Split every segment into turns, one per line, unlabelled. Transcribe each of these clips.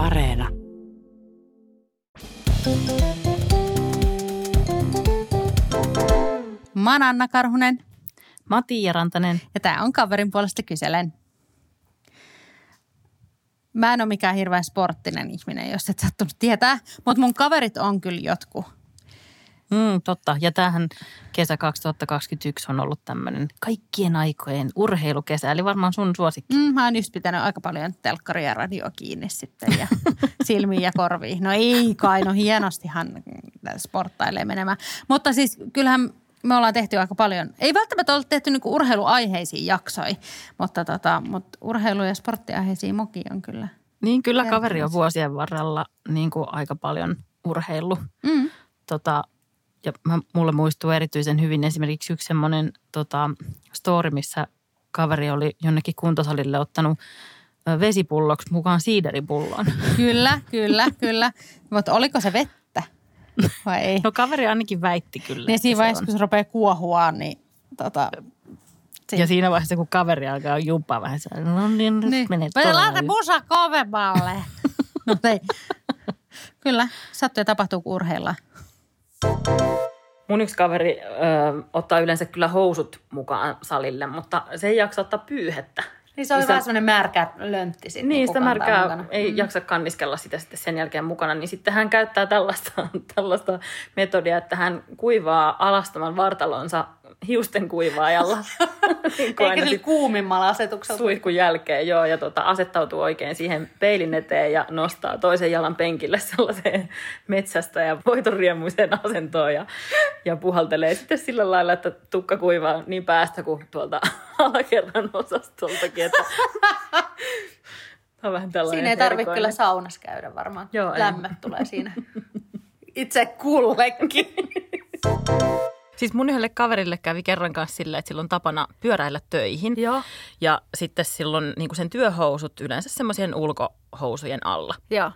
Areena.
Mä oon Anna Karhunen
Mä Tiia Rantanen.
ja tää on kaverin puolesta kyselen. Mä en ole mikään hirveän sporttinen ihminen, jos et sattunut tietää, mutta mun kaverit on kyllä jotkut.
Mm, totta. Ja tämähän kesä 2021 on ollut tämmöinen kaikkien aikojen urheilukesä, eli varmaan sun suosikki.
Mm, mä oon just pitänyt aika paljon telkkaria ja radioa kiinni sitten ja silmiin ja korviin. No ei kai, no hienostihan sporttailee menemään. Mutta siis kyllähän me ollaan tehty aika paljon, ei välttämättä ole tehty niinku urheiluaiheisiin jaksoja, mutta, tota, mutta urheilu- ja sporttiaiheisiin moki on kyllä.
Niin kyllä kaveri on vuosien varrella niin kuin aika paljon urheillut.
Mm.
Tota, ja mä, mulle muistuu erityisen hyvin esimerkiksi yksi semmoinen tota, story, missä kaveri oli jonnekin kuntosalille ottanut vesipulloksi mukaan siideripullon.
Kyllä, kyllä, kyllä. Mutta oliko se vettä vai ei?
No kaveri ainakin väitti kyllä.
niin
että
siinä vaiheessa,
on.
kun se rupeaa kuohua, niin tota,
Ja siinä vaiheessa, kun kaveri alkaa jumpaa vähän, se no niin, nyt
niin.
menet
Vai
tuolla
laita musa kovemmalle. no ei. Kyllä, sattuu ja tapahtuu, kun urheillaan.
Mun yksi kaveri ö, ottaa yleensä kyllä housut mukaan salille, mutta se ei jaksa ottaa pyyhettä.
Niin se on vähän semmoinen märkä löntti sitten.
Niin,
kun
sitä märkää
mukana.
ei jaksa kanniskella sitä sitten sen jälkeen mukana, niin sitten hän käyttää tällaista, tällaista metodia, että hän kuivaa alastaman vartalonsa hiusten kuivaajalla. niin
Eikä
sit
kuumimmalla asetuksella.
suihkun jälkeen, joo, ja tota, asettautuu oikein siihen peilin eteen ja nostaa toisen jalan penkille sellaiseen metsästä ja voitonriemuiseen asentoon ja, ja puhaltelee sitten sillä lailla, että tukka kuivaa niin päästä kuin tuolta alakerran osastoltakin, että on vähän tällainen
Siinä ei tarvitse kyllä saunassa käydä varmaan.
Joo, ei.
Lämmöt tulee siinä. Itse kullekin.
Siis mun yhdelle kaverille kävi kerran kanssa silleen, että sillä on tapana pyöräillä töihin.
Joo.
Ja sitten silloin niin sen työhousut yleensä semmoisien ulkohousujen alla.
Joo.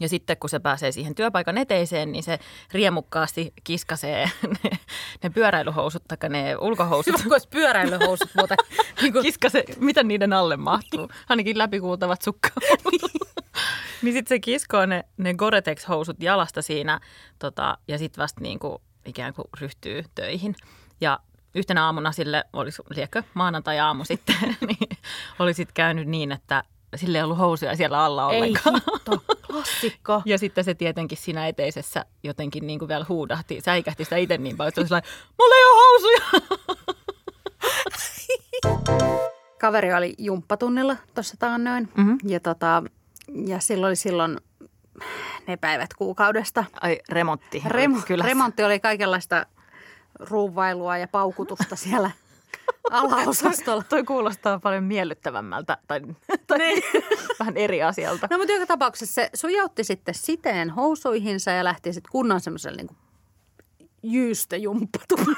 Ja sitten kun se pääsee siihen työpaikan eteiseen, niin se riemukkaasti kiskasee ne, ne pyöräilyhousut tai ne ulkohousut.
Hyvä, kun pyöräilyhousut muuten.
niin kuin, kiskase, mitä niiden alle mahtuu? Ainakin läpikuultavat sukkahousut. niin sitten se kiskoo ne, ne Gore-Tex-housut jalasta siinä tota, ja sitten vasta niin kuin, ikään kuin ryhtyy töihin. Ja yhtenä aamuna sille, oli liekö maanantai-aamu sitten, niin oli sitten käynyt niin, että sille ei ollut housuja siellä alla
Ei
ollenkaan.
hitto. Klassikko.
Ja sitten se tietenkin siinä eteisessä jotenkin niin kuin vielä huudahti, säikähti sitä itse niin paljon, että se oli sellainen, mulla ei ole housuja.
Kaveri oli jumppatunnilla tuossa taannoin.
Mhm.
Ja, tota, ja silloin oli silloin ne päivät kuukaudesta.
Ai remontti.
Remo,
Kyllä.
remontti oli kaikenlaista ruuvailua ja paukutusta siellä alaosastolla.
Toi kuulostaa paljon miellyttävämmältä tai, tai
Niin.
vähän eri asialta.
No mutta joka tapauksessa se sujautti sitten siteen housuihinsa ja lähti sitten kunnon semmoiselle niin jyystöjumppatunnille.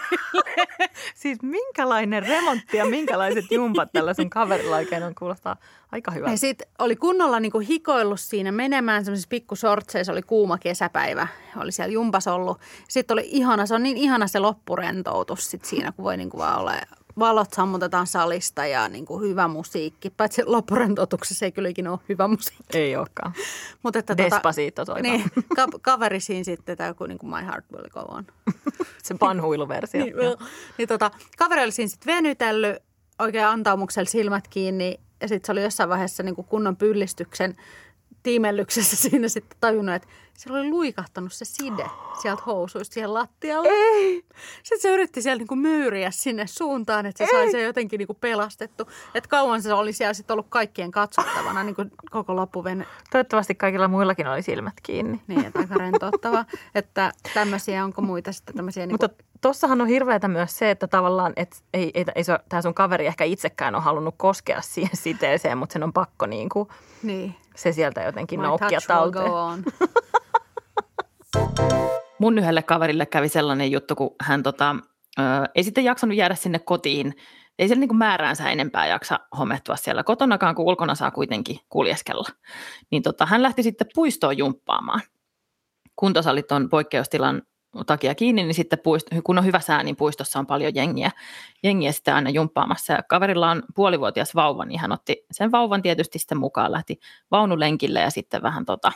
Siis minkälainen remontti ja minkälaiset jumpat tällä sun kaverilla oikein on, kuulostaa aika
Ja
hyvältä.
sitten oli kunnolla niinku hikoillut siinä menemään semmoisissa pikkusortseissa, oli kuuma kesäpäivä, oli siellä jumpas ollut. Sitten oli ihana, se on niin ihana se loppurentoutus sit siinä, kun voi niinku vaan olla, valot sammutetaan salista ja niinku hyvä musiikki. Paitsi loppurentoutuksessa ei kyllä ikinä ole hyvä musiikki.
Ei olekaan.
Mutta että
Despacito soi
niin, ka- kaveri siinä sitten, tämä joku niinku My Heart Will Go On.
Se panhuiluversio.
niin, niin tota, kaveri oli siinä sitten venytellyt oikein antaumuksella silmät kiinni ja sitten se oli jossain vaiheessa niin kuin kunnon pyllistyksen tiimellyksessä siinä sitten tajunnut, että siellä oli luikahtanut se side sieltä housuista siihen lattialle. Ei. Sitten se yritti siellä niinku myyriä sinne suuntaan, että se sai sen jotenkin niinku pelastettu. Että kauan se oli siellä sitten ollut kaikkien katsottavana niinku koko loppuven.
Toivottavasti kaikilla muillakin oli silmät kiinni.
Niin, että aika rentouttava. että tämmöisiä, onko muita sitten tämmöisiä niinku...
Mutta tossahan on hirveätä myös se, että tavallaan, et ei, ei, ei se, tämä sun kaveri ehkä itsekään ole halunnut koskea siihen siteeseen, mutta sen on pakko niin kuin
niin.
se sieltä jotenkin
My
noukkia
touch
talteen. Mun yhdelle kaverille kävi sellainen juttu, kun hän tota, ö, ei sitten jaksanut jäädä sinne kotiin. Ei siellä niin määräänsä enempää jaksa homehtua siellä kotonakaan, kun ulkona saa kuitenkin kuljeskella. Niin tota, hän lähti sitten puistoon jumppaamaan. Kuntosalit on poikkeustilan takia kiinni, niin sitten puist- kun on hyvä sää, niin puistossa on paljon jengiä, jengiä sitten aina jumppaamassa. Ja kaverilla on puolivuotias vauva, niin hän otti sen vauvan tietysti sitten mukaan, lähti vaunulenkille ja sitten vähän tota,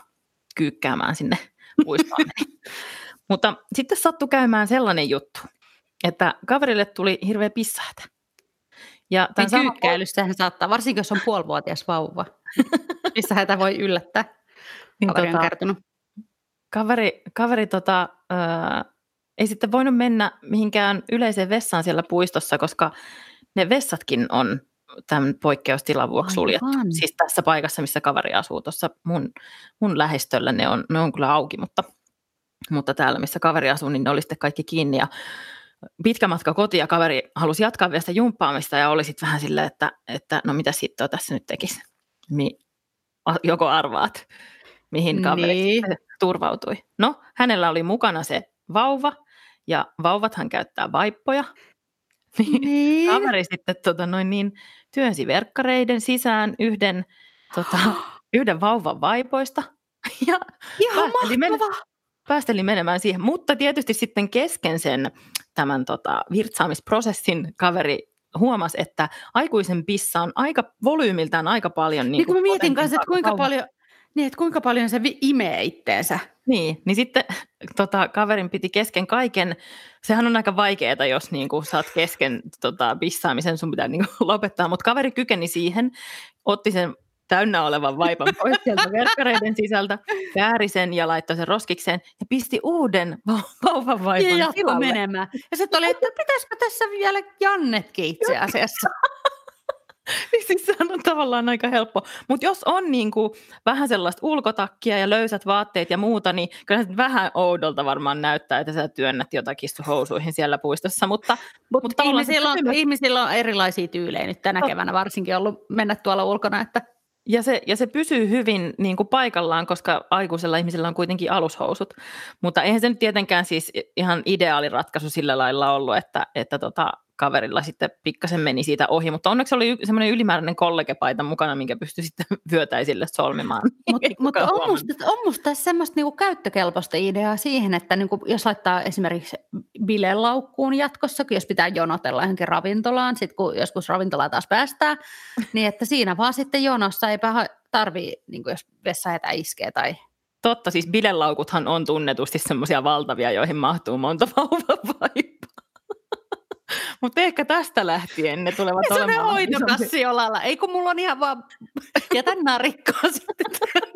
kyykkäämään sinne puistoon. Mutta sitten sattui käymään sellainen juttu, että kaverille tuli hirveä pissahätä.
Ja tämän niin kyykkäilyssähän saattaa, varsinkin jos on puolivuotias vauva. Pissahätä voi yllättää. Niin Kaveri tota, on kertonut.
Kaveri, kaveri tota, ää, ei sitten voinut mennä mihinkään yleiseen vessaan siellä puistossa, koska ne vessatkin on tämän poikkeustilan vuoksi suljettu. Siis tässä paikassa, missä kaveri asuu tuossa mun, mun lähistöllä, ne on, ne on kyllä auki, mutta, mutta täällä, missä kaveri asuu, niin ne oli sitten kaikki kiinni. Ja pitkä matka kotiin ja kaveri halusi jatkaa vielä sitä jumppaamista ja oli sitten vähän silleen, että, että no mitä sitten tässä nyt tekisi. Mi, joko arvaat, mihin kaveri niin. turvautui. No, hänellä oli mukana se vauva ja vauvathan käyttää vaippoja. Niin. niin. Kaveri sitten tota, noin niin, työnsi verkkareiden sisään yhden, tota, yhden vauvan vaipoista.
Ja Ihan men-
päästeli menemään siihen. Mutta tietysti sitten kesken sen tämän tota, virtsaamisprosessin kaveri huomasi, että aikuisen pissa on aika volyymiltään aika paljon. Niin,
niin kun mä mietin kanssa, että kuinka paljon, niin, että kuinka paljon se imee itteensä.
Niin, niin sitten tota, kaverin piti kesken kaiken, sehän on aika vaikeaa, jos niin kuin, saat kesken tota, pissaamisen, sun pitää niin kuin, lopettaa, mutta kaveri kykeni siihen, otti sen täynnä olevan vaipan pois sieltä verkkareiden sisältä, kääri sen ja laittoi sen roskikseen ja pisti uuden vauvan vaipan
ja tilalle. menemään. Ja sitten oli, että pitäisikö tässä vielä Jannetkin itse asiassa.
niin siis sehän on tavallaan aika helppo. Mutta jos on niinku vähän sellaista ulkotakkia ja löysät vaatteet ja muuta, niin kyllä se vähän oudolta varmaan näyttää, että sä työnnät jotakin housuihin siellä puistossa. Mutta,
mutta, mutta ihmisillä, on, ihmisillä on erilaisia tyylejä nyt tänä keväänä varsinkin ollut mennä tuolla ulkona, että
ja se, ja se pysyy hyvin niin kuin paikallaan, koska aikuisella ihmisellä on kuitenkin alushousut. Mutta eihän se nyt tietenkään siis ihan ideaali ratkaisu sillä lailla ollut, että, että tota, kaverilla sitten pikkasen meni siitä ohi, mutta onneksi oli semmoinen ylimääräinen kollegepaita mukana, minkä pystyi sitten vyötäisille solmimaan.
Mutta mut on, musta, on musta semmoista niinku käyttökelpoista ideaa siihen, että niinku, jos laittaa esimerkiksi bilelaukkuun jatkossa, jos pitää jonotella johonkin ravintolaan, sitten kun joskus ravintola taas päästään, niin että siinä vaan sitten jonossa ei tarvii, niin jos vessahetä iskee tai
Totta, siis bilelaukuthan on tunnetusti semmoisia valtavia, joihin mahtuu monta vauvaa mutta ehkä tästä lähtien ne tulevat
ja olemaan. hoitokassi olalla. Ei kun mulla on ihan vaan, jätän narikkoa sitten.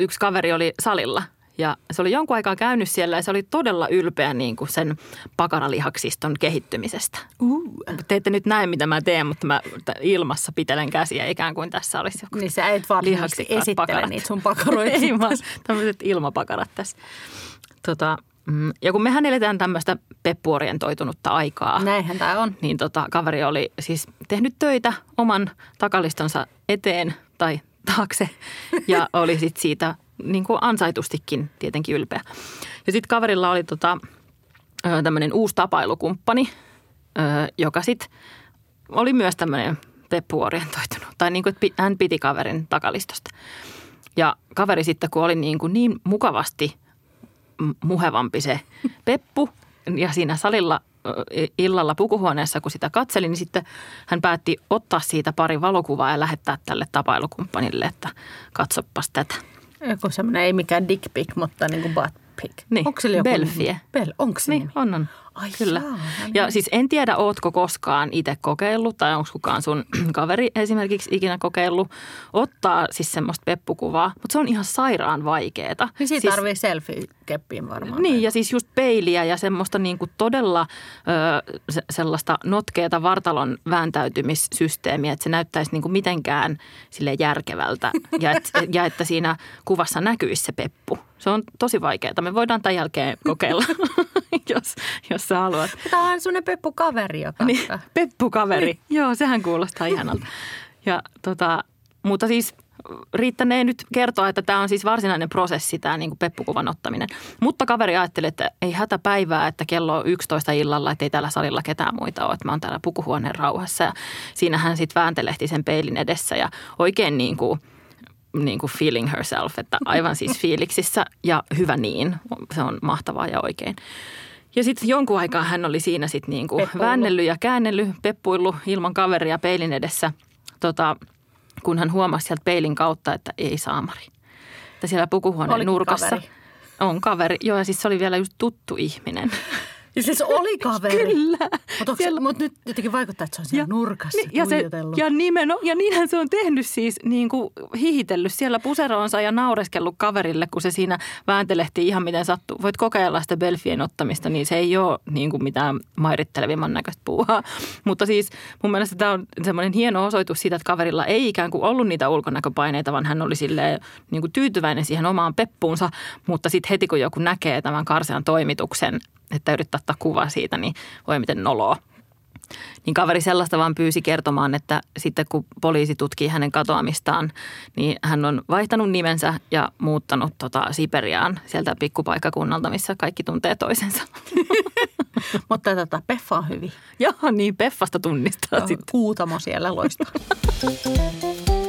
Yksi kaveri oli salilla ja se oli jonkun aikaa käynyt siellä ja se oli todella ylpeä niin kuin sen pakaralihaksiston kehittymisestä. Uh. Te ette nyt näe, mitä mä teen, mutta mä ilmassa pitelen käsiä ikään kuin tässä olisi joku
Niin sä et varsinaisesti esittele pakarat. niitä sun pakaroita.
Ei vaan tämmöiset ilmapakarat tässä. Tota, Mm, ja kun mehän eletään tämmöistä peppuorientoitunutta aikaa.
Näinhän tämä on.
Niin tota, kaveri oli siis tehnyt töitä oman takalistonsa eteen tai taakse ja oli sitten siitä niin kuin ansaitustikin tietenkin ylpeä. Ja sitten kaverilla oli tota, tämmöinen uusi tapailukumppani, joka sitten oli myös tämmöinen peppuorientoitunut. Tai niin kuin, että hän piti kaverin takalistosta. Ja kaveri sitten, kun oli niin, kuin niin mukavasti – muhevampi se Peppu. Ja siinä salilla illalla pukuhuoneessa, kun sitä katseli, niin sitten hän päätti ottaa siitä pari valokuvaa ja lähettää tälle tapailukumppanille, että katsopas tätä.
Joku semmoinen, ei mikään dick pic, mutta niin kuin butt pic.
Niin, onko joku Belfie.
Bel, onko se
niin, on, on.
Ai
Kyllä. Saa, niin. Ja siis en tiedä, ootko koskaan itse kokeillut tai onko kukaan sun kaveri esimerkiksi ikinä kokeillut ottaa siis semmoista peppukuvaa, mutta se on ihan sairaan vaikeeta.
Niin siitä siis, tarvii selfie-keppiin varmaan.
Niin ja siis just peiliä ja semmoista niin kuin todella ö, se, sellaista notkeeta vartalon vääntäytymissysteemiä, että se näyttäisi niin kuin mitenkään sille järkevältä ja, et, ja että siinä kuvassa näkyisi se peppu. Se on tosi vaikeaa. Me voidaan tämän jälkeen kokeilla, jos, jos sä haluat.
Tämä on sunne peppukaveri joka.
Niin, peppukaveri. Niin. Joo, sehän kuulostaa ihanalta. Ja, tota, mutta siis riittänee nyt kertoa, että tämä on siis varsinainen prosessi, tämä niin kuin peppukuvan ottaminen. Mutta kaveri ajatteli, että ei hätäpäivää, että kello on 11 illalla, että ei täällä salilla ketään muita ole, että mä oon täällä pukuhuoneen rauhassa. Ja siinä hän sitten vääntelehti sen peilin edessä ja oikein niin kuin niin kuin feeling herself, että aivan siis fiiliksissä ja hyvä niin. Se on mahtavaa ja oikein. Ja sitten jonkun aikaa hän oli siinä sitten niin kuin väännellyt ja käännellyt, peppuillut ilman kaveria peilin edessä, tota, kun hän huomasi sieltä peilin kautta, että ei saamari. Että siellä pukuhuoneen
Olikin
nurkassa
kaveri.
on kaveri. Joo, ja siis se oli vielä just tuttu ihminen.
Ja siis oli kaveri.
Kyllä.
Mutta
Siellä-
mut nyt jotenkin vaikuttaa, että se on siellä nurkassa
Ni- ja, se, ja, nimeno, ja niinhän se on tehnyt siis, niin kuin hihitellyt siellä puseroonsa ja naureskellut kaverille, kun se siinä vääntelehti ihan miten sattuu. Voit kokeilla sitä Belfien ottamista, niin se ei ole niin kuin mitään mairittelevimman näköistä puuhaa. Mutta siis mun mielestä tämä on semmoinen hieno osoitus siitä, että kaverilla ei ikään kuin ollut niitä ulkonäköpaineita, vaan hän oli silleen niin kuin tyytyväinen siihen omaan peppuunsa. Mutta sitten heti kun joku näkee tämän karsean toimituksen, että yrittää ottaa kuva siitä, niin voi miten noloa. Niin kaveri sellaista vaan pyysi kertomaan, että sitten kun poliisi tutkii hänen katoamistaan, niin hän on vaihtanut nimensä ja muuttanut tota Siperiaan sieltä pikkupaikkakunnalta, missä kaikki tuntee toisensa.
Mutta tota, Peffa on hyvin.
Ja niin Peffasta tunnistaa
Joo,
sitten.
Kuutamo siellä loistaa.